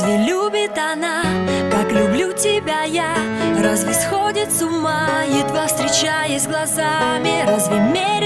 Разве любит она, как люблю тебя я? Разве сходит с ума, едва встречаясь глазами? Разве меня?